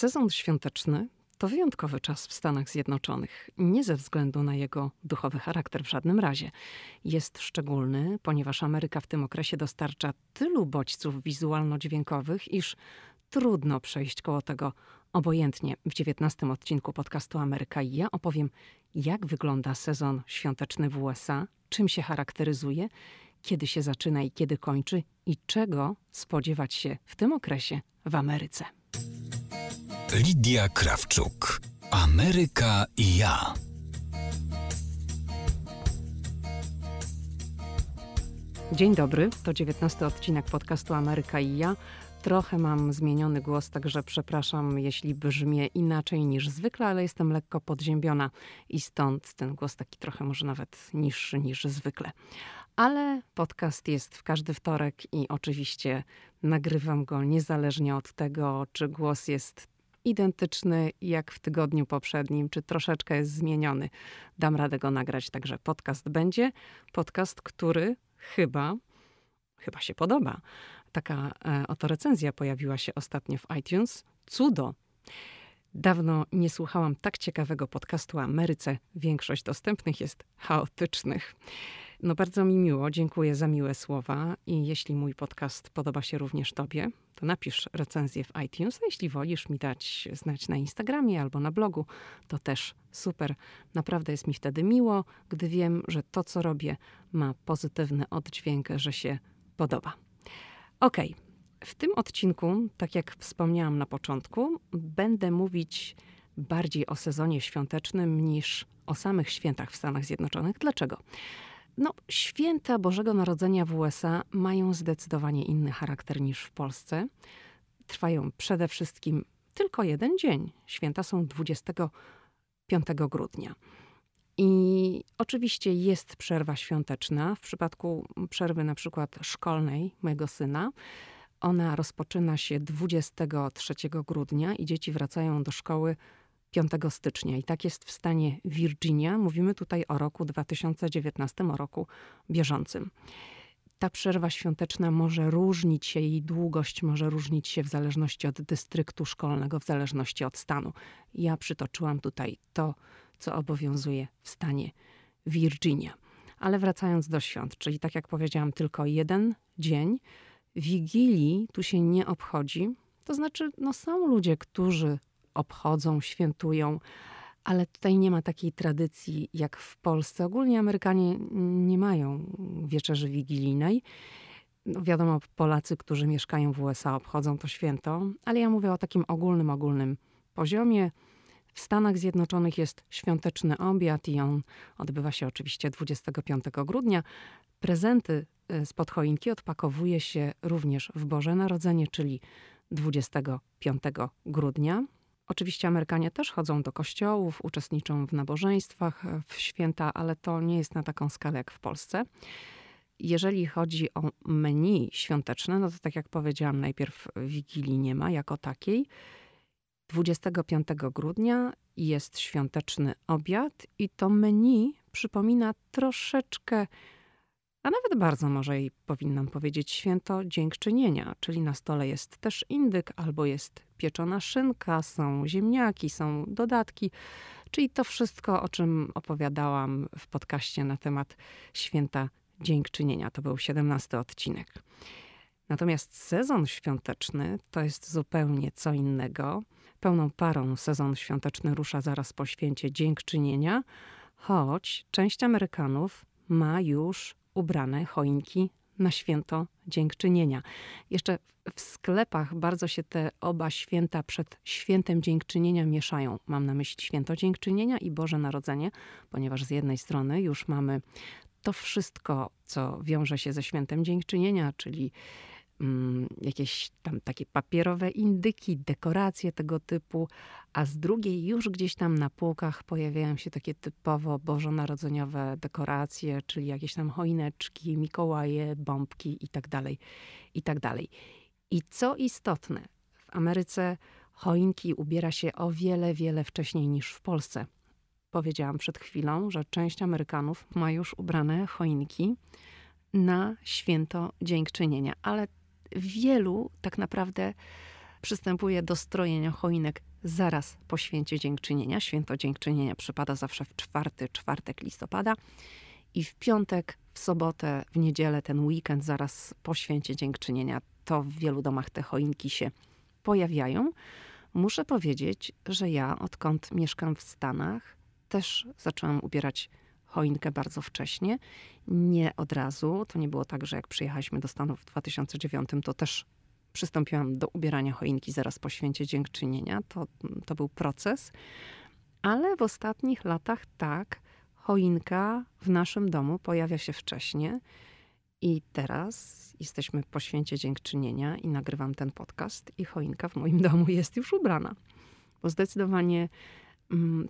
Sezon świąteczny to wyjątkowy czas w Stanach Zjednoczonych, nie ze względu na jego duchowy charakter w żadnym razie. Jest szczególny, ponieważ Ameryka w tym okresie dostarcza tylu bodźców wizualno-dźwiękowych, iż trudno przejść koło tego obojętnie. W dziewiętnastym odcinku podcastu Ameryka i ja opowiem, jak wygląda sezon świąteczny w USA, czym się charakteryzuje, kiedy się zaczyna i kiedy kończy i czego spodziewać się w tym okresie w Ameryce. Lidia Krawczuk. Ameryka i ja. Dzień dobry, to dziewiętnasty odcinek podcastu Ameryka i ja. Trochę mam zmieniony głos, także przepraszam, jeśli brzmię inaczej niż zwykle, ale jestem lekko podziębiona i stąd ten głos taki trochę może nawet niższy niż zwykle. Ale podcast jest w każdy wtorek i oczywiście nagrywam go niezależnie od tego, czy głos jest identyczny jak w tygodniu poprzednim, czy troszeczkę jest zmieniony. Dam radę go nagrać, także podcast będzie. Podcast, który chyba, chyba się podoba. Taka e, oto recenzja pojawiła się ostatnio w iTunes. Cudo! Dawno nie słuchałam tak ciekawego podcastu o Ameryce. Większość dostępnych jest chaotycznych. No bardzo mi miło, dziękuję za miłe słowa i jeśli mój podcast podoba się również Tobie, to napisz recenzję w iTunes, a jeśli wolisz mi dać znać na Instagramie albo na blogu, to też super. Naprawdę jest mi wtedy miło, gdy wiem, że to, co robię, ma pozytywny oddźwięk, że się podoba. Ok, w tym odcinku, tak jak wspomniałam na początku, będę mówić bardziej o sezonie świątecznym niż o samych świętach w Stanach Zjednoczonych. Dlaczego? No, święta Bożego Narodzenia w USA mają zdecydowanie inny charakter niż w Polsce. Trwają przede wszystkim tylko jeden dzień. Święta są 25 grudnia. I oczywiście jest przerwa świąteczna. W przypadku przerwy na przykład szkolnej mojego syna, ona rozpoczyna się 23 grudnia i dzieci wracają do szkoły 5 stycznia. I tak jest w stanie Virginia. Mówimy tutaj o roku 2019, o roku bieżącym. Ta przerwa świąteczna może różnić się, jej długość może różnić się w zależności od dystryktu szkolnego, w zależności od stanu. Ja przytoczyłam tutaj to, co obowiązuje w stanie Virginia. Ale wracając do świąt, czyli tak jak powiedziałam, tylko jeden dzień. Wigilii tu się nie obchodzi. To znaczy, no są ludzie, którzy obchodzą, świętują, ale tutaj nie ma takiej tradycji jak w Polsce. Ogólnie Amerykanie nie mają wieczerzy wigilijnej. No wiadomo, Polacy, którzy mieszkają w USA, obchodzą to święto, ale ja mówię o takim ogólnym, ogólnym poziomie. W Stanach Zjednoczonych jest świąteczny obiad i on odbywa się oczywiście 25 grudnia. Prezenty y, z choinki odpakowuje się również w Boże Narodzenie, czyli 25 grudnia. Oczywiście Amerykanie też chodzą do kościołów, uczestniczą w nabożeństwach w święta, ale to nie jest na taką skalę jak w Polsce. Jeżeli chodzi o menu świąteczne, no to tak jak powiedziałam, najpierw Wigilii nie ma jako takiej. 25 grudnia jest świąteczny obiad i to menu przypomina troszeczkę a nawet bardzo może i powinnam powiedzieć święto dziękczynienia, czyli na stole jest też indyk albo jest pieczona szynka, są ziemniaki, są dodatki, czyli to wszystko, o czym opowiadałam w podcaście na temat święta dziękczynienia. To był 17 odcinek. Natomiast sezon świąteczny to jest zupełnie co innego. Pełną parą sezon świąteczny rusza zaraz po święcie dziękczynienia, choć część Amerykanów ma już ubrane choinki na święto dziękczynienia. Jeszcze w sklepach bardzo się te oba święta przed świętem dziękczynienia mieszają. Mam na myśli święto dziękczynienia i Boże Narodzenie, ponieważ z jednej strony już mamy to wszystko, co wiąże się ze świętem dziękczynienia, czyli jakieś tam takie papierowe indyki, dekoracje tego typu, a z drugiej już gdzieś tam na półkach pojawiają się takie typowo bożonarodzeniowe dekoracje, czyli jakieś tam choineczki, Mikołaje, bombki itd. Tak itd. Tak I co istotne, w Ameryce choinki ubiera się o wiele, wiele wcześniej niż w Polsce. Powiedziałam przed chwilą, że część Amerykanów ma już ubrane choinki na święto dziękczynienia, ale wielu tak naprawdę przystępuję do strojenia choinek zaraz po święcie dziękczynienia. Święto dziękczynienia przypada zawsze w czwarty czwartek listopada. I w piątek, w sobotę, w niedzielę, ten weekend zaraz po święcie dziękczynienia, to w wielu domach te choinki się pojawiają. Muszę powiedzieć, że ja, odkąd mieszkam w Stanach, też zaczęłam ubierać choinkę bardzo wcześnie. Nie od razu. To nie było tak, że jak przyjechaliśmy do Stanów w 2009, to też przystąpiłam do ubierania choinki zaraz po święcie dziękczynienia. To, to był proces. Ale w ostatnich latach tak, choinka w naszym domu pojawia się wcześniej. I teraz jesteśmy po święcie dziękczynienia i nagrywam ten podcast i choinka w moim domu jest już ubrana. Bo zdecydowanie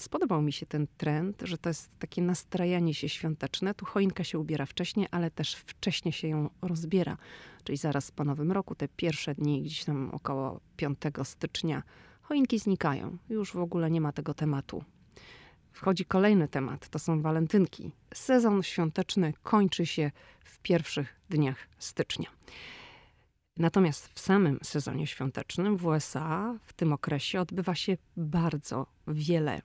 spodobał mi się ten trend, że to jest takie nastrajanie się świąteczne. Tu choinka się ubiera wcześniej, ale też wcześniej się ją rozbiera. Czyli zaraz po nowym roku, te pierwsze dni, gdzieś tam około 5 stycznia, choinki znikają. Już w ogóle nie ma tego tematu. Wchodzi kolejny temat, to są walentynki. Sezon świąteczny kończy się w pierwszych dniach stycznia. Natomiast w samym sezonie świątecznym w USA w tym okresie odbywa się bardzo wiele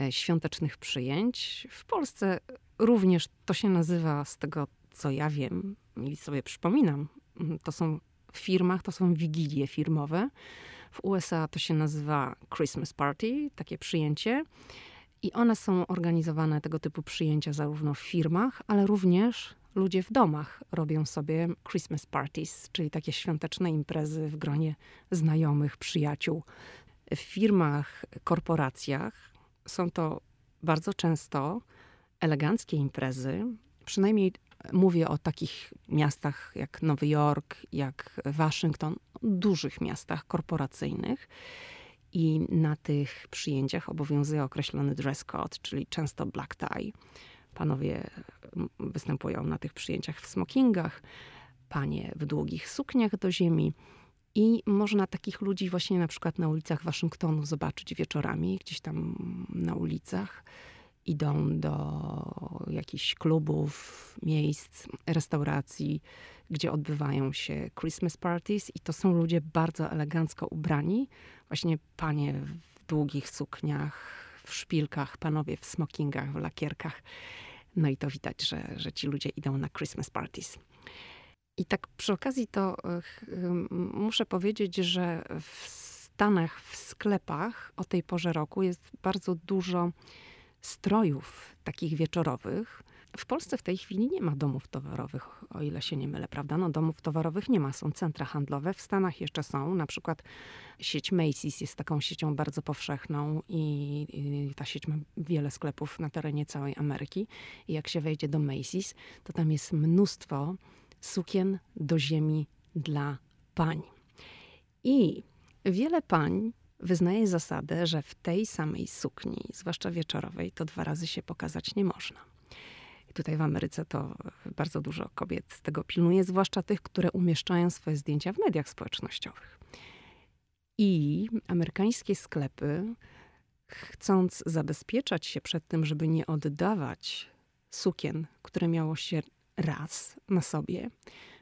e, świątecznych przyjęć. W Polsce również to się nazywa, z tego co ja wiem i sobie przypominam, mm, to są w firmach, to są wigilie firmowe. W USA to się nazywa Christmas Party, takie przyjęcie. I one są organizowane, tego typu przyjęcia, zarówno w firmach, ale również ludzie w domach robią sobie Christmas parties, czyli takie świąteczne imprezy w gronie znajomych, przyjaciół. W firmach, korporacjach są to bardzo często eleganckie imprezy. Przynajmniej mówię o takich miastach jak Nowy Jork, jak Waszyngton, dużych miastach korporacyjnych i na tych przyjęciach obowiązuje określony dress code, czyli często black tie. Panowie występują na tych przyjęciach w smokingach, panie w długich sukniach do ziemi. I można takich ludzi właśnie na przykład na ulicach Waszyngtonu zobaczyć wieczorami, gdzieś tam na ulicach. Idą do jakichś klubów, miejsc, restauracji, gdzie odbywają się Christmas parties, i to są ludzie bardzo elegancko ubrani, właśnie panie w długich sukniach, w szpilkach, panowie w smokingach, w lakierkach. No i to widać, że, że ci ludzie idą na Christmas parties. I tak przy okazji to muszę powiedzieć, że w Stanach, w sklepach o tej porze roku jest bardzo dużo strojów takich wieczorowych. W Polsce w tej chwili nie ma domów towarowych, o ile się nie mylę, prawda? No domów towarowych nie ma, są centra handlowe. W Stanach jeszcze są, na przykład sieć Macy's jest taką siecią bardzo powszechną i, i ta sieć ma wiele sklepów na terenie całej Ameryki. I jak się wejdzie do Macy's, to tam jest mnóstwo sukien do ziemi dla pań. I wiele pań wyznaje zasadę, że w tej samej sukni, zwłaszcza wieczorowej, to dwa razy się pokazać nie można. Tutaj w Ameryce to bardzo dużo kobiet tego pilnuje, zwłaszcza tych, które umieszczają swoje zdjęcia w mediach społecznościowych. I amerykańskie sklepy, chcąc zabezpieczać się przed tym, żeby nie oddawać sukien, które miało się raz na sobie,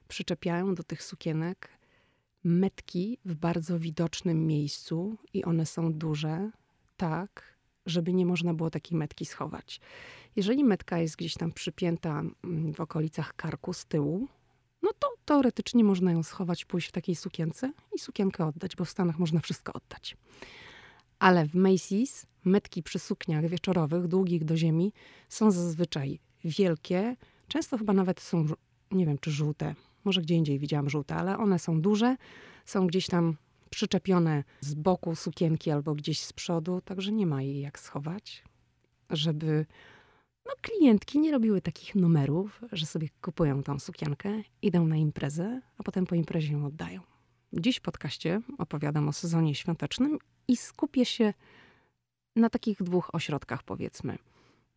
przyczepiają do tych sukienek metki w bardzo widocznym miejscu i one są duże, tak, żeby nie można było takiej metki schować. Jeżeli metka jest gdzieś tam przypięta mm, w okolicach karku z tyłu, no to teoretycznie można ją schować, pójść w takiej sukience i sukienkę oddać, bo w Stanach można wszystko oddać. Ale w Macy's metki przy sukniach wieczorowych, długich do ziemi, są zazwyczaj wielkie, często chyba nawet są, nie wiem czy żółte, może gdzie indziej widziałam żółte, ale one są duże, są gdzieś tam przyczepione z boku sukienki albo gdzieś z przodu, także nie ma jej jak schować, żeby no, klientki nie robiły takich numerów, że sobie kupują tą sukienkę, idą na imprezę, a potem po imprezie ją oddają. Dziś w podcaście opowiadam o sezonie świątecznym i skupię się na takich dwóch ośrodkach, powiedzmy.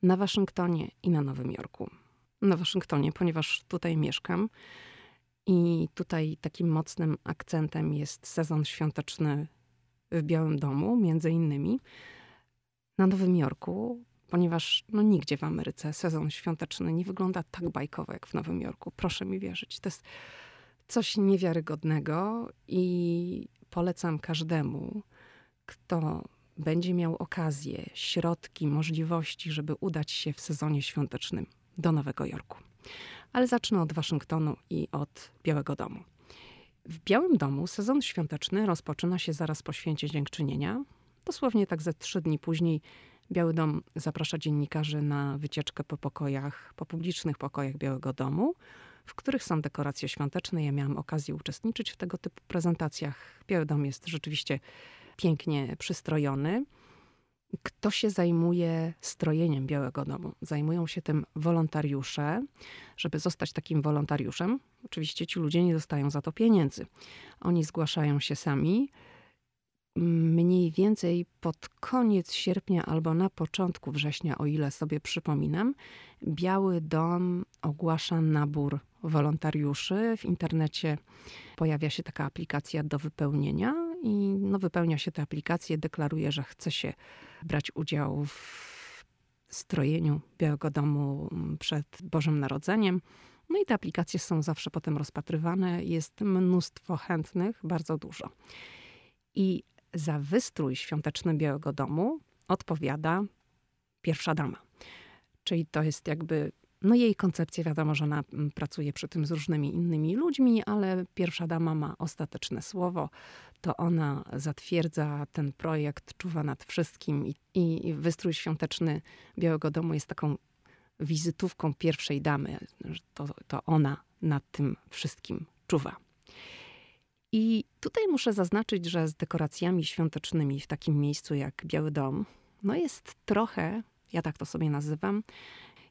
Na Waszyngtonie i na Nowym Jorku. Na Waszyngtonie, ponieważ tutaj mieszkam i tutaj takim mocnym akcentem jest sezon świąteczny w Białym Domu, między innymi. Na Nowym Jorku ponieważ no, nigdzie w Ameryce sezon świąteczny nie wygląda tak bajkowo jak w Nowym Jorku. Proszę mi wierzyć. To jest coś niewiarygodnego i polecam każdemu, kto będzie miał okazję, środki, możliwości, żeby udać się w sezonie świątecznym do Nowego Jorku. Ale zacznę od Waszyngtonu i od Białego Domu. W Białym Domu sezon świąteczny rozpoczyna się zaraz po święcie dziękczynienia. Dosłownie tak ze trzy dni później Biały Dom zaprasza dziennikarzy na wycieczkę po pokojach, po publicznych pokojach Białego Domu, w których są dekoracje świąteczne. Ja miałam okazję uczestniczyć w tego typu prezentacjach. Biały Dom jest rzeczywiście pięknie przystrojony. Kto się zajmuje strojeniem Białego Domu? Zajmują się tym wolontariusze. Żeby zostać takim wolontariuszem, oczywiście ci ludzie nie dostają za to pieniędzy. Oni zgłaszają się sami. Mniej więcej pod koniec sierpnia albo na początku września, o ile sobie przypominam, Biały Dom ogłasza nabór wolontariuszy. W internecie pojawia się taka aplikacja do wypełnienia i no, wypełnia się tę aplikację, deklaruje, że chce się brać udział w strojeniu Białego Domu przed Bożym Narodzeniem. No i te aplikacje są zawsze potem rozpatrywane. Jest mnóstwo chętnych, bardzo dużo. I za wystrój świąteczny Białego Domu odpowiada pierwsza dama. Czyli to jest jakby no jej koncepcja, wiadomo, że ona mm, pracuje przy tym z różnymi innymi ludźmi, ale pierwsza dama ma ostateczne słowo. To ona zatwierdza ten projekt, czuwa nad wszystkim i, i wystrój świąteczny Białego Domu jest taką wizytówką pierwszej damy. To, to ona nad tym wszystkim czuwa. I tutaj muszę zaznaczyć, że z dekoracjami świątecznymi w takim miejscu jak Biały Dom, no jest trochę, ja tak to sobie nazywam,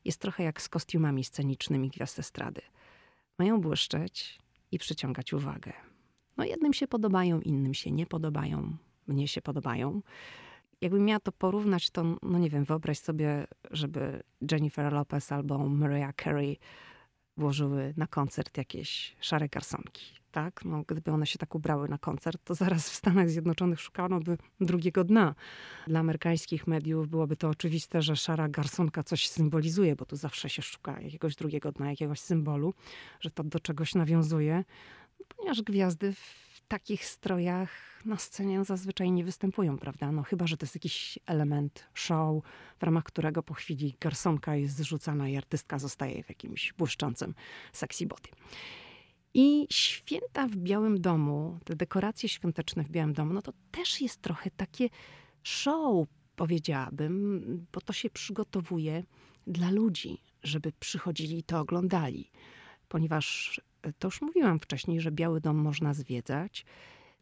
jest trochę jak z kostiumami scenicznymi gwiazd estrady. Mają błyszczeć i przyciągać uwagę. No jednym się podobają, innym się nie podobają. Mnie się podobają. Jakbym miała to porównać, to no nie wiem, wyobraź sobie, żeby Jennifer Lopez albo Mariah Carey włożyły na koncert jakieś szare garsonki tak? No, gdyby one się tak ubrały na koncert, to zaraz w Stanach Zjednoczonych szukano by drugiego dna. Dla amerykańskich mediów byłoby to oczywiste, że szara garsonka coś symbolizuje, bo tu zawsze się szuka jakiegoś drugiego dna, jakiegoś symbolu, że to do czegoś nawiązuje, ponieważ gwiazdy w takich strojach na scenie zazwyczaj nie występują, prawda? No chyba, że to jest jakiś element show, w ramach którego po chwili garsonka jest zrzucana i artystka zostaje w jakimś błyszczącym sexy body. I święta w Białym Domu, te dekoracje świąteczne w Białym Domu, no to też jest trochę takie show, powiedziałabym, bo to się przygotowuje dla ludzi, żeby przychodzili i to oglądali. Ponieważ e, to już mówiłam wcześniej, że Biały Dom można zwiedzać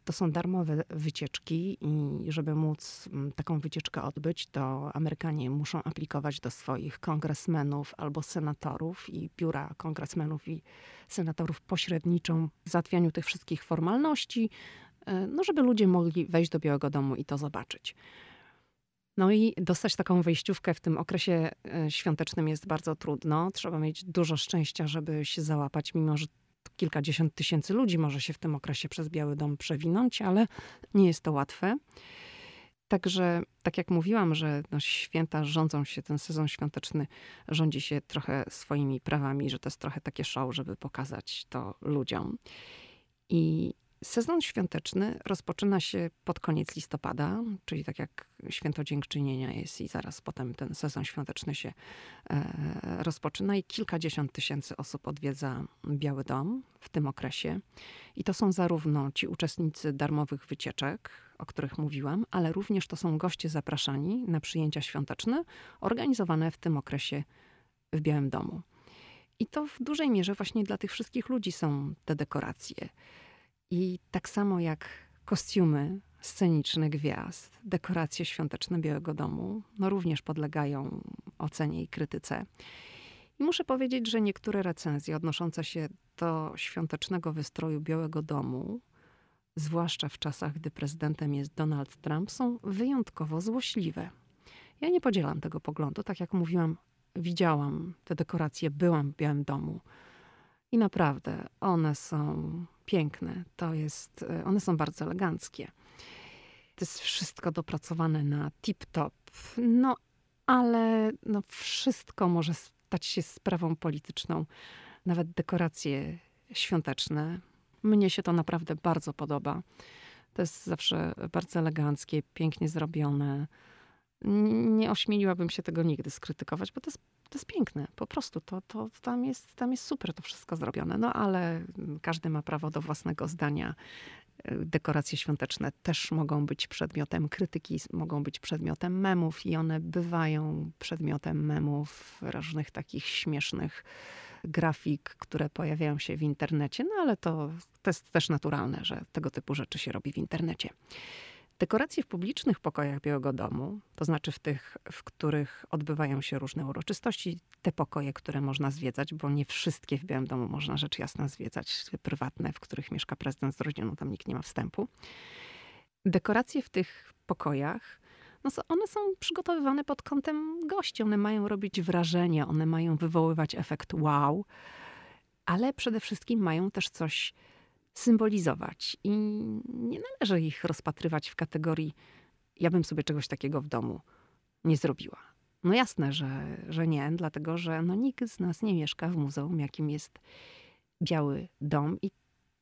to są darmowe wycieczki i żeby móc mm, taką wycieczkę odbyć, to Amerykanie muszą aplikować do swoich kongresmenów albo senatorów i biura kongresmenów i senatorów pośredniczą w załatwianiu tych wszystkich formalności, e, no żeby ludzie mogli wejść do Białego Domu i to zobaczyć. No i dostać taką wejściówkę w tym okresie e, świątecznym jest bardzo trudno. Trzeba mieć dużo szczęścia, żeby się załapać, mimo że kilkadziesiąt tysięcy ludzi może się w tym okresie przez Biały Dom przewinąć, ale nie jest to łatwe. Także, tak jak mówiłam, że no, święta rządzą się, ten sezon świąteczny rządzi się trochę swoimi prawami, że to jest trochę takie show, żeby pokazać to ludziom. I Sezon świąteczny rozpoczyna się pod koniec listopada, czyli tak jak święto dziękczynienia jest i zaraz potem ten sezon świąteczny się e, rozpoczyna i kilkadziesiąt tysięcy osób odwiedza Biały Dom w tym okresie. I to są zarówno ci uczestnicy darmowych wycieczek, o których mówiłam, ale również to są goście zapraszani na przyjęcia świąteczne organizowane w tym okresie w Białym Domu. I to w dużej mierze właśnie dla tych wszystkich ludzi są te dekoracje. I tak samo jak kostiumy sceniczne gwiazd, dekoracje świąteczne Białego Domu, no również podlegają ocenie i krytyce. I muszę powiedzieć, że niektóre recenzje odnoszące się do świątecznego wystroju Białego Domu, zwłaszcza w czasach, gdy prezydentem jest Donald Trump, są wyjątkowo złośliwe. Ja nie podzielam tego poglądu. Tak jak mówiłam, widziałam te dekoracje, byłam w Białym Domu i naprawdę one są piękne. To jest, e, one są bardzo eleganckie. To jest wszystko dopracowane na tip-top. No, ale no, wszystko może stać się sprawą polityczną. Nawet dekoracje świąteczne. Mnie się to naprawdę bardzo podoba. To jest zawsze bardzo eleganckie, pięknie zrobione. Nie ośmieliłabym się tego nigdy skrytykować, bo to jest, to jest piękne. Po prostu to, to, tam, jest, tam jest super to wszystko zrobione. No ale każdy ma prawo do własnego zdania dekoracje świąteczne też mogą być przedmiotem krytyki, mogą być przedmiotem memów i one bywają przedmiotem memów, różnych takich śmiesznych grafik, które pojawiają się w internecie, no ale to, to jest też naturalne, że tego typu rzeczy się robi w internecie. Dekoracje w publicznych pokojach Białego Domu, to znaczy w tych, w których odbywają się różne uroczystości, te pokoje, które można zwiedzać, bo nie wszystkie w Białym Domu można rzecz jasna zwiedzać, prywatne, w których mieszka prezydent z rodziną, tam nikt nie ma wstępu. Dekoracje w tych pokojach, no one są przygotowywane pod kątem gości, one mają robić wrażenie, one mają wywoływać efekt wow, ale przede wszystkim mają też coś symbolizować. I nie należy ich rozpatrywać w kategorii: ja bym sobie czegoś takiego w domu nie zrobiła. No jasne, że, że nie, dlatego że no nikt z nas nie mieszka w muzeum, jakim jest Biały Dom, i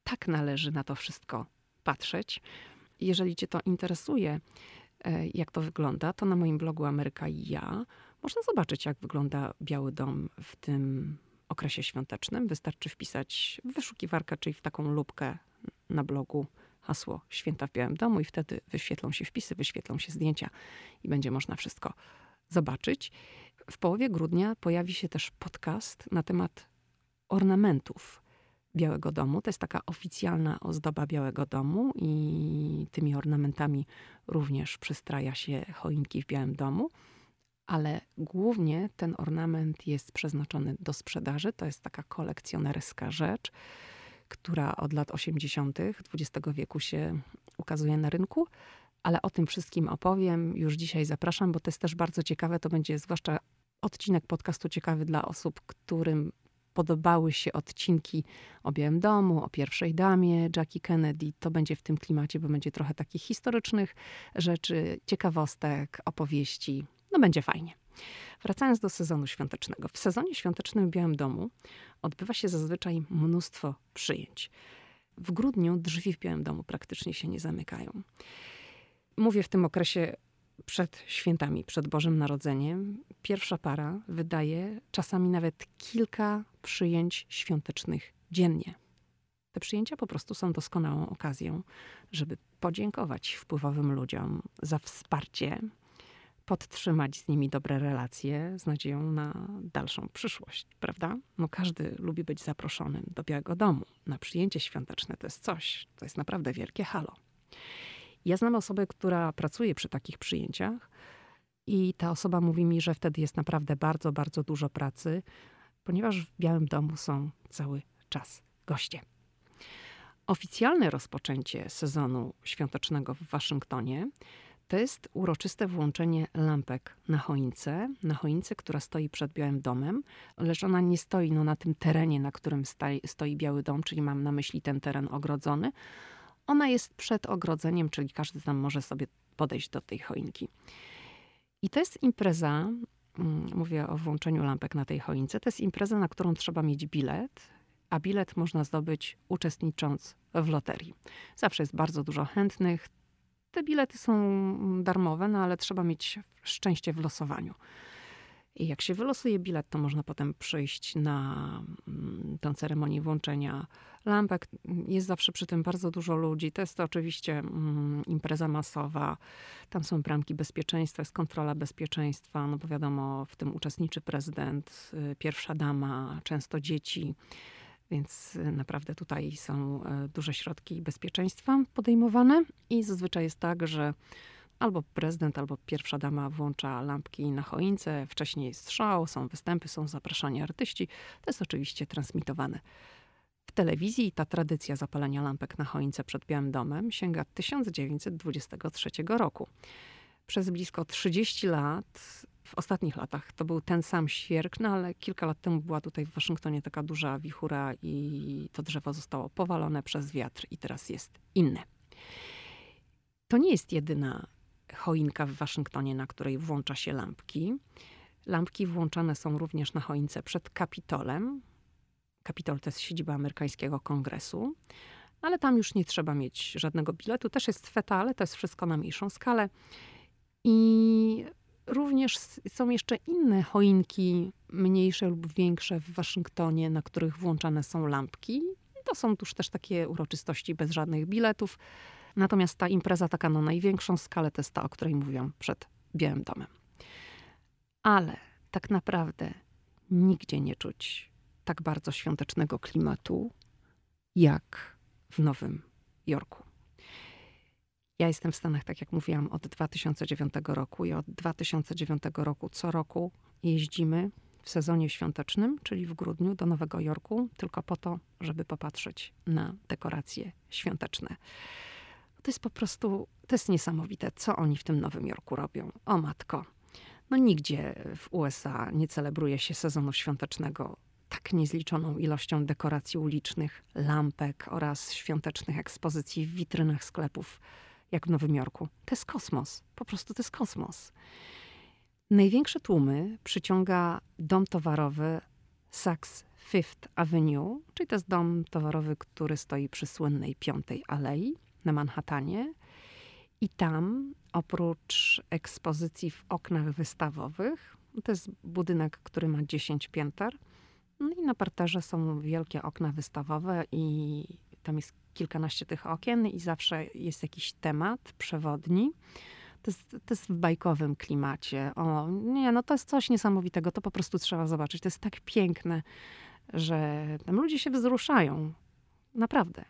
tak należy na to wszystko patrzeć. Jeżeli Cię to interesuje, e, jak to wygląda, to na moim blogu Ameryka i ja można zobaczyć, jak wygląda Biały Dom w tym okresie świątecznym. Wystarczy wpisać w wyszukiwarkę, czyli w taką lubkę na blogu hasło Święta w Białym Domu i wtedy wyświetlą się wpisy, wyświetlą się zdjęcia i będzie można wszystko zobaczyć. W połowie grudnia pojawi się też podcast na temat ornamentów Białego Domu. To jest taka oficjalna ozdoba Białego Domu i tymi ornamentami również przystraja się choinki w Białym Domu ale głównie ten ornament jest przeznaczony do sprzedaży. To jest taka kolekcjonerska rzecz, która od lat 80. XX wieku się ukazuje na rynku. Ale o tym wszystkim opowiem już dzisiaj. Zapraszam, bo to jest też bardzo ciekawe. To będzie zwłaszcza odcinek podcastu ciekawy dla osób, którym podobały się odcinki o Białym Domu, o pierwszej damie Jackie Kennedy. To będzie w tym klimacie, bo będzie trochę takich historycznych rzeczy, ciekawostek, opowieści, no będzie fajnie. Wracając do sezonu świątecznego. W sezonie świątecznym w Białym Domu odbywa się zazwyczaj mnóstwo przyjęć. W grudniu drzwi w Białym Domu praktycznie się nie zamykają. Mówię w tym okresie przed świętami, przed Bożym Narodzeniem. Pierwsza para wydaje czasami nawet kilka przyjęć świątecznych dziennie. Te przyjęcia po prostu są doskonałą okazją, żeby podziękować wpływowym ludziom za wsparcie, podtrzymać z nimi dobre relacje z nadzieją na dalszą przyszłość, prawda? No każdy lubi być zaproszonym do Białego Domu na przyjęcie świąteczne. To jest coś, to jest naprawdę wielkie halo. Ja znam osobę, która pracuje przy takich przyjęciach i ta osoba mówi mi, że wtedy jest naprawdę bardzo, bardzo dużo pracy, ponieważ w Białym Domu są cały czas goście. Oficjalne rozpoczęcie sezonu świątecznego w Waszyngtonie to jest uroczyste włączenie lampek na choince, na choince, która stoi przed Białym Domem, lecz ona nie stoi no, na tym terenie, na którym stoi, stoi Biały Dom, czyli mam na myśli ten teren ogrodzony. Ona jest przed ogrodzeniem, czyli każdy tam może sobie podejść do tej choinki. I to jest impreza, mm, mówię o włączeniu lampek na tej choince, to jest impreza, na którą trzeba mieć bilet, a bilet można zdobyć uczestnicząc w loterii. Zawsze jest bardzo dużo chętnych, te bilety są darmowe, no ale trzeba mieć szczęście w losowaniu. I jak się wylosuje bilet, to można potem przyjść na mm, tę ceremonię włączenia lampek. Jest zawsze przy tym bardzo dużo ludzi. To jest to oczywiście mm, impreza masowa. Tam są bramki bezpieczeństwa, jest kontrola bezpieczeństwa. No bo wiadomo, w tym uczestniczy prezydent, y, pierwsza dama, często dzieci. Więc y, naprawdę tutaj są e, duże środki bezpieczeństwa podejmowane i zazwyczaj jest tak, że albo prezydent, albo pierwsza dama włącza lampki na choince, wcześniej jest show, są występy, są zapraszani artyści. To jest oczywiście transmitowane. W telewizji ta tradycja zapalania lampek na choince przed Białym Domem sięga 1923 roku. Przez blisko 30 lat w ostatnich latach to był ten sam świerk, no ale kilka lat temu była tutaj w Waszyngtonie taka duża wichura i to drzewo zostało powalone przez wiatr i teraz jest inne. To nie jest jedyna choinka w Waszyngtonie, na której włącza się lampki. Lampki włączane są również na choince przed Kapitolem. Kapitol to jest siedziba amerykańskiego kongresu, ale tam już nie trzeba mieć żadnego biletu. Też jest feta, ale to jest wszystko na mniejszą skalę. I również są jeszcze inne choinki, mniejsze lub większe w Waszyngtonie, na których włączane są lampki. To są tuż też takie uroczystości bez żadnych biletów. Natomiast ta impreza taka na największą skalę to jest ta, o której mówiłam przed Białym Domem. Ale tak naprawdę nigdzie nie czuć tak bardzo świątecznego klimatu jak w Nowym Jorku. Ja jestem w Stanach, tak jak mówiłam, od 2009 roku i od 2009 roku co roku jeździmy w sezonie świątecznym, czyli w grudniu do Nowego Jorku, tylko po to, żeby popatrzeć na dekoracje świąteczne. To jest po prostu, to jest niesamowite, co oni w tym Nowym Jorku robią. O matko. No nigdzie w USA nie celebruje się sezonu świątecznego tak niezliczoną ilością dekoracji ulicznych, lampek oraz świątecznych ekspozycji w witrynach sklepów, jak w Nowym Jorku. To jest kosmos. Po prostu to jest kosmos. Największe tłumy przyciąga dom towarowy Saks Fifth Avenue, czyli to jest dom towarowy, który stoi przy słynnej Piątej Alei na Manhattanie. I tam, oprócz ekspozycji w oknach wystawowych, to jest budynek, który ma 10 pięter, no i na parterze są wielkie okna wystawowe i tam jest kilkanaście tych okien i zawsze jest jakiś temat przewodni. To jest, to jest w bajkowym klimacie. O, nie, no to jest coś niesamowitego, to po prostu trzeba zobaczyć. To jest tak piękne, że tam ludzie się wzruszają. Naprawdę.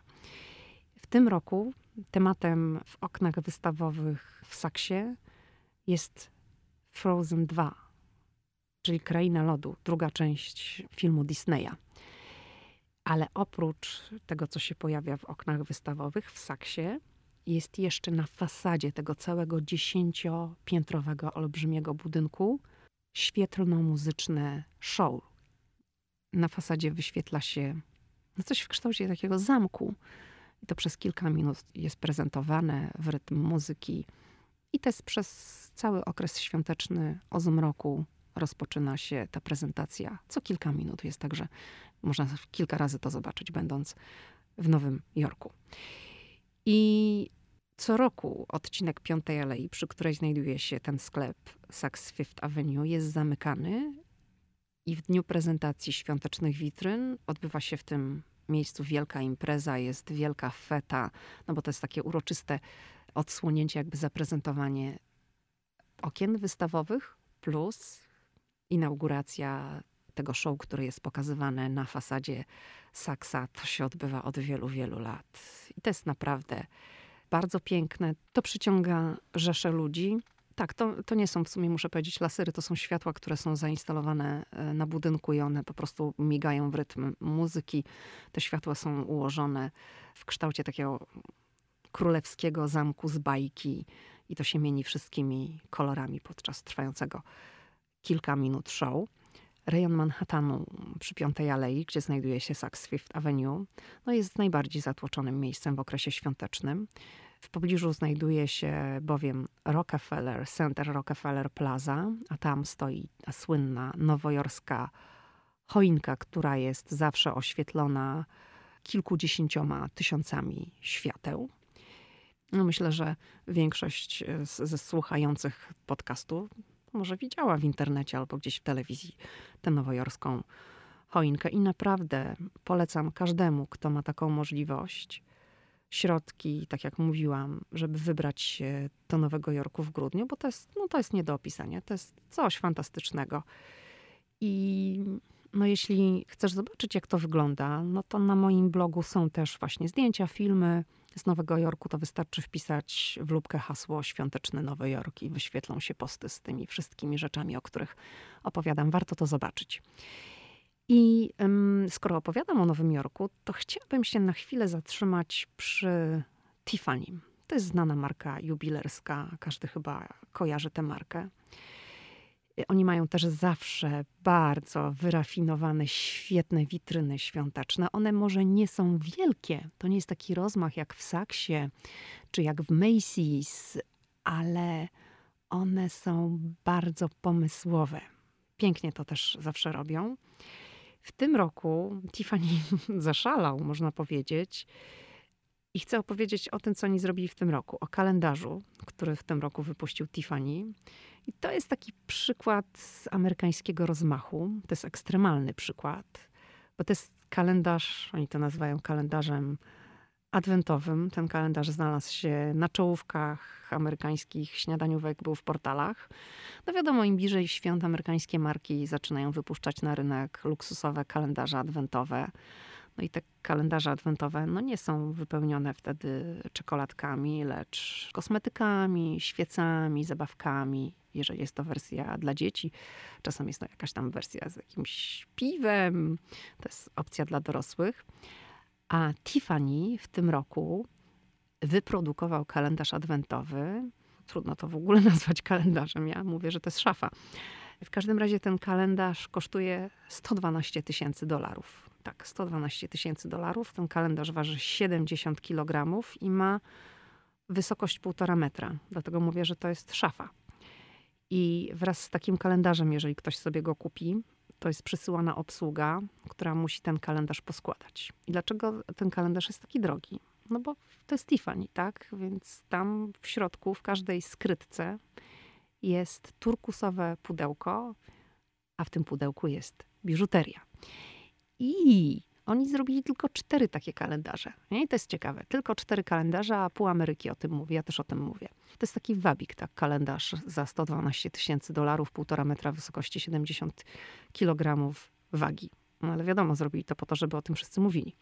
W tym roku tematem w oknach wystawowych w Saksie jest Frozen 2, czyli Kraina Lodu, druga część filmu Disneya. Ale oprócz tego, co się pojawia w oknach wystawowych w Saksie, jest jeszcze na fasadzie tego całego dziesięciopiętrowego, olbrzymiego budynku świetlno-muzyczne show. Na fasadzie wyświetla się no coś w kształcie takiego zamku. I to przez kilka minut jest prezentowane w rytm muzyki. I to jest przez cały okres świąteczny o zmroku rozpoczyna się ta prezentacja. Co kilka minut jest także, można kilka razy to zobaczyć, będąc w Nowym Jorku. I co roku odcinek Piątej Alei, przy której znajduje się ten sklep Saks Fifth Avenue, jest zamykany i w dniu prezentacji świątecznych witryn odbywa się w tym miejscu wielka impreza, jest wielka feta, no bo to jest takie uroczyste odsłonięcie, jakby zaprezentowanie okien wystawowych plus inauguracja tego show, które jest pokazywane na fasadzie Saksa. To się odbywa od wielu, wielu lat. I to jest naprawdę bardzo piękne. To przyciąga rzesze ludzi. Tak, to, to nie są w sumie, muszę powiedzieć, lasery, to są światła, które są zainstalowane e, na budynku i one po prostu migają w rytm muzyki. Te światła są ułożone w kształcie takiego królewskiego zamku z bajki i to się mieni wszystkimi kolorami podczas trwającego kilka minut show. Rejon Manhattanu przy Piątej Alei, gdzie znajduje się Saks Fifth Avenue, no jest najbardziej zatłoczonym miejscem w okresie świątecznym. W pobliżu znajduje się bowiem Rockefeller, Center Rockefeller Plaza, a tam stoi ta słynna nowojorska choinka, która jest zawsze oświetlona kilkudziesięcioma tysiącami świateł. No myślę, że większość ze słuchających podcastu może widziała w internecie albo gdzieś w telewizji tę nowojorską choinkę. I naprawdę polecam każdemu, kto ma taką możliwość, środki, tak jak mówiłam, żeby wybrać się do Nowego Jorku w grudniu, bo to jest, no to jest nie do opisania. To jest coś fantastycznego. I no jeśli chcesz zobaczyć, jak to wygląda, no to na moim blogu są też właśnie zdjęcia, filmy z Nowego Jorku. To wystarczy wpisać w lubkę hasło Świąteczny Nowy Jork i wyświetlą się posty z tymi wszystkimi rzeczami, o których opowiadam. Warto to zobaczyć. I skoro opowiadam o Nowym Jorku, to chciałabym się na chwilę zatrzymać przy Tiffany. To jest znana marka jubilerska, każdy chyba kojarzy tę markę. Oni mają też zawsze bardzo wyrafinowane, świetne witryny świąteczne. One może nie są wielkie, to nie jest taki rozmach jak w Saksie czy jak w Macy's, ale one są bardzo pomysłowe. Pięknie to też zawsze robią. W tym roku Tiffany zaszalał, można powiedzieć, I chcę opowiedzieć o tym, co oni zrobili w tym roku, o kalendarzu, który w tym roku wypuścił Tiffany. I to jest taki przykład amerykańskiego rozmachu. To jest ekstremalny przykład, bo to jest kalendarz, oni to nazywają kalendarzem adwentowym. Ten kalendarz znalazł się na czołówkach amerykańskich śniadaniówek, był w portalach. No wiadomo, im bliżej świąt amerykańskie marki zaczynają wypuszczać na rynek luksusowe kalendarze adwentowe. No i te kalendarze adwentowe no nie są wypełnione wtedy czekoladkami, lecz kosmetykami, świecami, zabawkami. Jeżeli jest to wersja dla dzieci, czasem jest to jakaś tam wersja z jakimś piwem. To jest opcja dla dorosłych. A Tiffany w tym roku wyprodukował kalendarz adwentowy. Trudno to w ogóle nazwać kalendarzem. Ja mówię, że to jest szafa. W każdym razie ten kalendarz kosztuje 112 tysięcy dolarów. Tak, 112 tysięcy dolarów. Ten kalendarz waży 70 kg i ma wysokość 1,5 metra. Dlatego mówię, że to jest szafa. I wraz z takim kalendarzem, jeżeli ktoś sobie go kupi, to jest przysyłana obsługa, która musi ten kalendarz poskładać. I dlaczego ten kalendarz jest taki drogi? No bo to jest Tiffany, tak? Więc tam w środku, w każdej skrytce jest turkusowe pudełko, a w tym pudełku jest biżuteria. I oni zrobili tylko cztery takie kalendarze. I to jest ciekawe. Tylko cztery kalendarze, a pół Ameryki o tym mówi. Ja też o tym mówię. To jest taki wabik, tak, kalendarz za 112 tysięcy dolarów, półtora metra wysokości, 70 kilogramów wagi. No ale wiadomo, zrobili to po to, żeby o tym wszyscy mówili.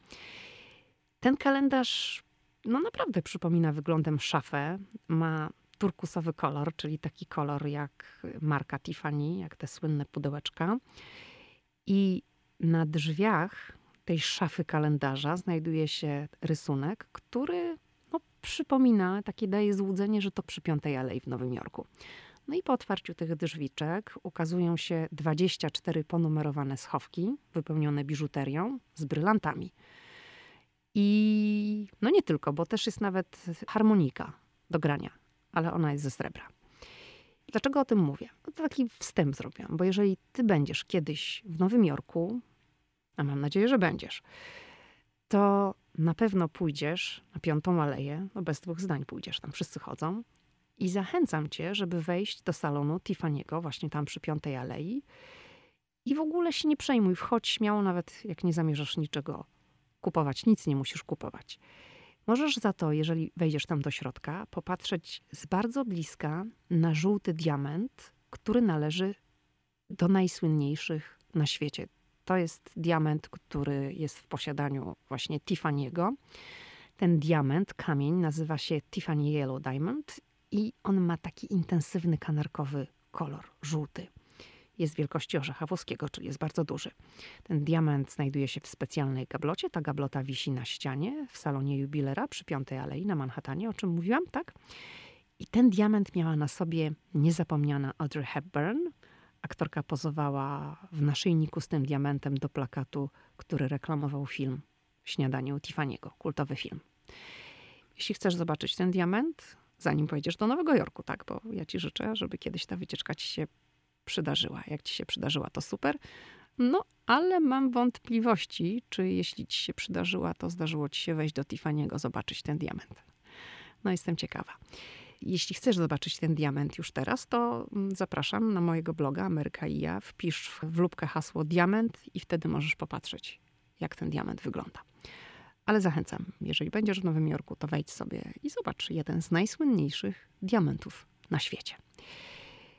Ten kalendarz, no naprawdę przypomina wyglądem szafę. Ma turkusowy kolor, czyli taki kolor jak marka Tiffany, jak te słynne pudełeczka. I na drzwiach tej szafy kalendarza znajduje się rysunek, który no, przypomina, takie daje złudzenie, że to przy Piątej Alei w Nowym Jorku. No i po otwarciu tych drzwiczek ukazują się 24 ponumerowane schowki wypełnione biżuterią z brylantami. I no nie tylko, bo też jest nawet harmonika do grania, ale ona jest ze srebra. Dlaczego o tym mówię? No to taki wstęp zrobiłam, bo jeżeli ty będziesz kiedyś w Nowym Jorku, a mam nadzieję, że będziesz, to na pewno pójdziesz na Piątą Aleję, no bez dwóch zdań pójdziesz, tam wszyscy chodzą. I zachęcam cię, żeby wejść do salonu Tiffany'ego, właśnie tam przy Piątej Alei. I w ogóle się nie przejmuj, wchodź śmiało, nawet jak nie zamierzasz niczego kupować, nic nie musisz kupować. Możesz za to, jeżeli wejdziesz tam do środka, popatrzeć z bardzo bliska na żółty diament, który należy do najsłynniejszych na świecie. To jest diament, który jest w posiadaniu właśnie Tiffany'ego. Ten diament, kamień, nazywa się Tiffany Yellow Diamond i on ma taki intensywny kanarkowy kolor, żółty. Jest wielkości orzecha włoskiego, czyli jest bardzo duży. Ten diament znajduje się w specjalnej gablocie. Ta gablota wisi na ścianie w salonie jubilera przy Piątej Alei na Manhattanie, o czym mówiłam, tak? I ten diament miała na sobie niezapomniana Audrey Hepburn, aktorka pozowała w naszyjniku z tym diamentem do plakatu, który reklamował film Śniadanie u Tiffany'ego, kultowy film. Jeśli chcesz zobaczyć ten diament, zanim pojedziesz do Nowego Jorku, tak, bo ja ci życzę, żeby kiedyś ta wycieczka ci się przydarzyła. Jak ci się przydarzyła, to super. No, ale mam wątpliwości, czy jeśli ci się przydarzyła, to zdarzyło ci się wejść do Tiffany'ego, zobaczyć ten diament. No, jestem ciekawa. Jeśli chcesz zobaczyć ten diament już teraz, to mm, zapraszam na mojego bloga Ameryka i ja. Wpisz w lubkę hasło diament i wtedy możesz popatrzeć, jak ten diament wygląda. Ale zachęcam, jeżeli będziesz w Nowym Jorku, to wejdź sobie i zobacz jeden z najsłynniejszych diamentów na świecie.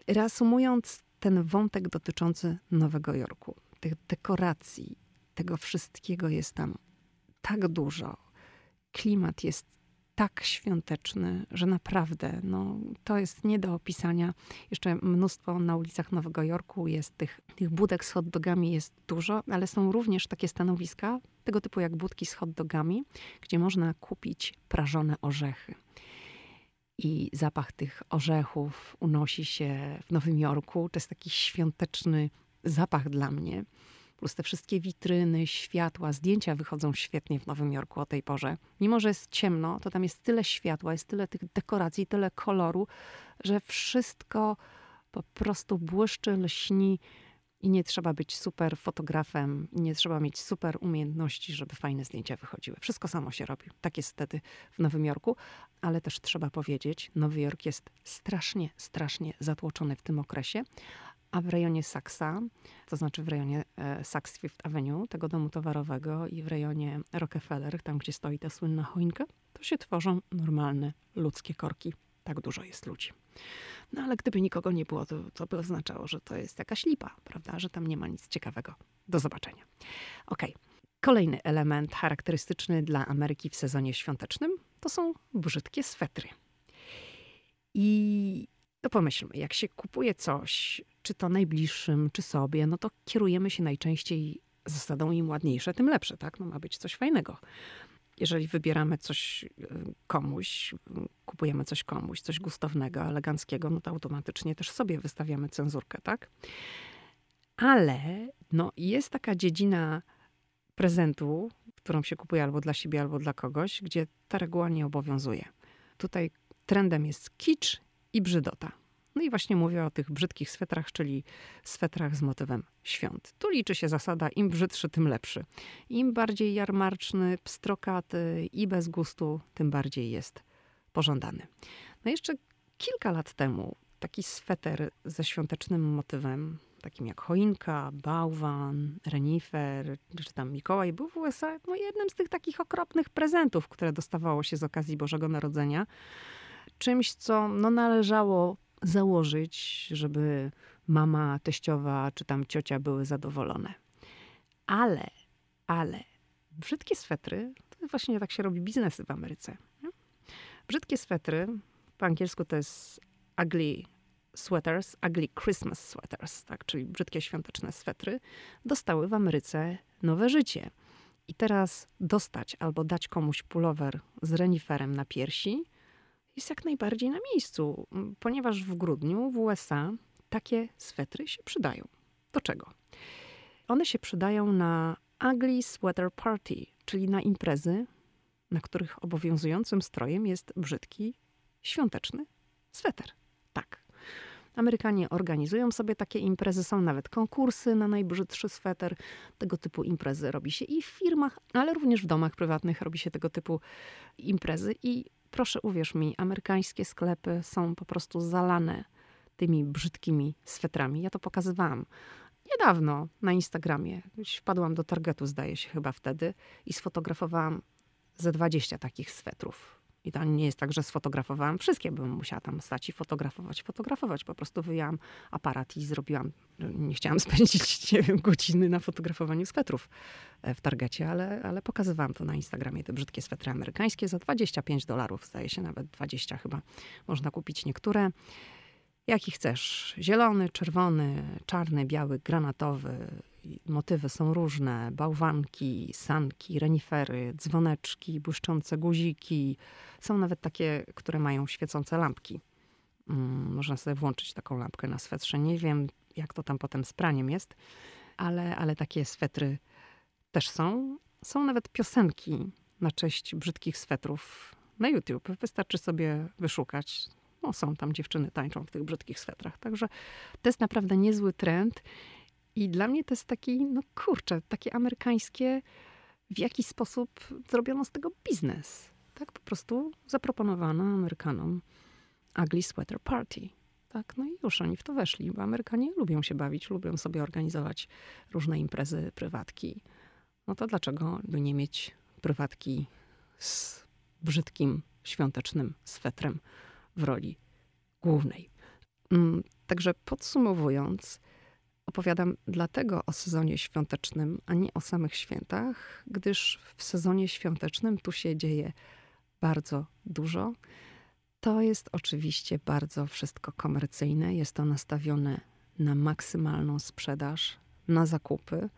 Reasumując ten wątek dotyczący Nowego Jorku, tych dekoracji, tego wszystkiego jest tam tak dużo. Klimat jest tak świąteczny, że naprawdę no, to jest nie do opisania. Jeszcze mnóstwo na ulicach Nowego Jorku jest tych, tych budek z hot dogami jest dużo, ale są również takie stanowiska, tego typu jak budki z hot dogami, gdzie można kupić prażone orzechy. I zapach tych orzechów unosi się w Nowym Jorku. To jest taki świąteczny zapach dla mnie plus te wszystkie witryny, światła, zdjęcia wychodzą świetnie w Nowym Jorku o tej porze. Mimo, że jest ciemno, to tam jest tyle światła, jest tyle tych dekoracji, tyle koloru, że wszystko po prostu błyszczy, lśni I nie trzeba być super fotografem, nie trzeba mieć super umiejętności, żeby fajne zdjęcia wychodziły. Wszystko samo się robi. Tak jest wtedy w Nowym Jorku, ale też trzeba powiedzieć, Nowy Jork jest strasznie, strasznie zatłoczony w tym okresie, a w rejonie Saxa, to znaczy w rejonie e, Saks Fifth Avenue, tego domu towarowego i w rejonie Rockefeller, tam gdzie stoi ta słynna choinka, to się tworzą normalne ludzkie korki. Tak dużo jest ludzi. No ale gdyby nikogo nie było, to, to by oznaczało, że to jest jakaś lipa, prawda? Że tam nie ma nic ciekawego. Do zobaczenia. Okej. Okay. Kolejny element charakterystyczny dla Ameryki w sezonie świątecznym to są brzydkie swetry. I to pomyślmy, jak się kupuje coś, czy to najbliższym, czy sobie, no to kierujemy się najczęściej zasadą im ładniejsze, tym lepsze, tak? No ma być coś fajnego. Jeżeli wybieramy coś y, komuś, kupujemy coś komuś, coś gustownego, eleganckiego, no to automatycznie też sobie wystawiamy cenzurkę, tak? Ale no, jest taka dziedzina prezentu, którą się kupuje albo dla siebie, albo dla kogoś, gdzie ta reguła nie obowiązuje. Tutaj trendem jest kicz i brzydota. No i właśnie mówię o tych brzydkich swetrach, czyli swetrach z motywem świąt. Tu liczy się zasada im brzydszy, tym lepszy. Im bardziej jarmarczny, pstrokaty i bez gustu, tym bardziej jest pożądany. No jeszcze kilka lat temu taki sweter ze świątecznym motywem, takim jak choinka, bałwan, renifer, czy tam Mikołaj, był w USA no, jednym z tych takich okropnych prezentów, które dostawało się z okazji Bożego Narodzenia. Czymś, co no, należało założyć, żeby mama, teściowa czy tam ciocia były zadowolone. Ale, ale brzydkie swetry, to właśnie tak się robi biznesy w Ameryce. Nie? Brzydkie swetry, po angielsku to jest ugly sweaters, ugly Christmas sweaters, tak, czyli brzydkie świąteczne swetry, dostały w Ameryce nowe życie. I teraz dostać albo dać komuś pullover z reniferem na piersi jest jak najbardziej na miejscu, ponieważ w grudniu w USA takie swetry się przydają. Do czego? One się przydają na ugly sweater party, czyli na imprezy, na których obowiązującym strojem jest brzydki, świąteczny sweter. Tak. Amerykanie organizują sobie takie imprezy, są nawet konkursy na najbrzydszy sweter. Tego typu imprezy robi się i w firmach, ale również w domach prywatnych robi się tego typu imprezy. I proszę uwierz mi, amerykańskie sklepy są po prostu zalane tymi brzydkimi swetrami. Ja to pokazywałam niedawno na Instagramie. Wpadłam do Targetu, zdaje się chyba wtedy, i sfotografowałam ze 20 takich swetrów. I to nie jest tak, że sfotografowałam wszystkie, bym musiała tam stać i fotografować, fotografować. Po prostu wyjęłam aparat i zrobiłam, nie chciałam spędzić, nie wiem, godziny na fotografowaniu swetrów e, w Targecie, ale, ale pokazywałam to na Instagramie, te brzydkie swetry amerykańskie za 25 dolarów, zdaje się nawet 20 chyba. Można kupić niektóre. Jaki chcesz? Zielony, czerwony, czarny, biały, granatowy, motywy są różne. Bałwanki, sanki, renifery, dzwoneczki, błyszczące guziki. Są nawet takie, które mają świecące lampki. Mm, można sobie włączyć taką lampkę na swetrze. Nie wiem, jak to tam potem z praniem jest, ale, ale takie swetry też są. Są nawet piosenki na cześć brzydkich swetrów na YouTube. Wystarczy sobie wyszukać. No, są tam dziewczyny tańczą w tych brzydkich swetrach. Także to jest naprawdę niezły trend. I dla mnie to jest taki, no kurczę, takie amerykańskie, w jaki sposób zrobiono z tego biznes. Tak po prostu zaproponowano Amerykanom ugly sweater party. Tak, no i już oni w to weszli, bo Amerykanie lubią się bawić, lubią sobie organizować różne imprezy, prywatki. No to dlaczego by nie mieć prywatki z brzydkim, świątecznym swetrem w roli głównej? Mm, także podsumowując, Opowiadam dlatego o sezonie świątecznym, a nie o samych świętach, gdyż w sezonie świątecznym tu się dzieje bardzo dużo. To jest oczywiście bardzo wszystko komercyjne, jest to nastawione na maksymalną sprzedaż, na zakupy.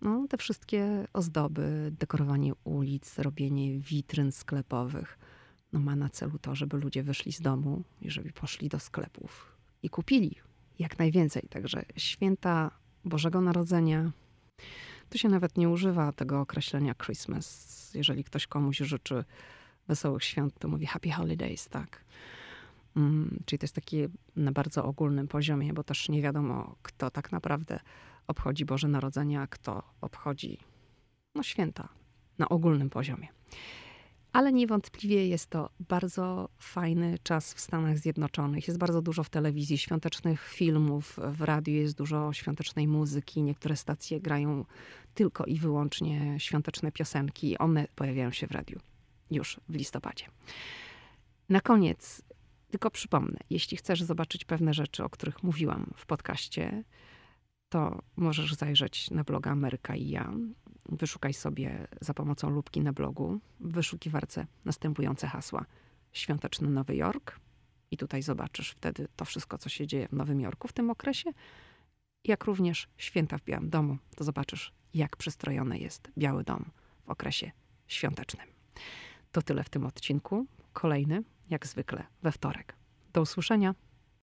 No, te wszystkie ozdoby, dekorowanie ulic, robienie witryn sklepowych, no, ma na celu to, żeby ludzie wyszli z domu i żeby poszli do sklepów i kupili jak najwięcej. Także święta Bożego Narodzenia. Tu się nawet nie używa tego określenia Christmas. Jeżeli ktoś komuś życzy wesołych świąt, to mówi Happy Holidays, tak. Mm, czyli to jest takie na bardzo ogólnym poziomie, bo też nie wiadomo, kto tak naprawdę obchodzi Boże Narodzenie, a kto obchodzi no, święta na ogólnym poziomie. Ale niewątpliwie jest to bardzo fajny czas w Stanach Zjednoczonych. Jest bardzo dużo w telewizji świątecznych filmów, w radiu jest dużo świątecznej muzyki. Niektóre stacje grają tylko i wyłącznie świąteczne piosenki. One pojawiają się w radiu już w listopadzie. Na koniec tylko przypomnę, jeśli chcesz zobaczyć pewne rzeczy, o których mówiłam w podcaście, to możesz zajrzeć na bloga Ameryka i ja. Wyszukaj sobie za pomocą lubki na blogu w wyszukiwarce następujące hasła: Świąteczny Nowy Jork. I tutaj zobaczysz wtedy to wszystko, co się dzieje w Nowym Jorku w tym okresie. Jak również święta w Białym Domu, to zobaczysz, jak przystrojony jest Biały Dom w okresie świątecznym. To tyle w tym odcinku. Kolejny, jak zwykle, we wtorek. Do usłyszenia.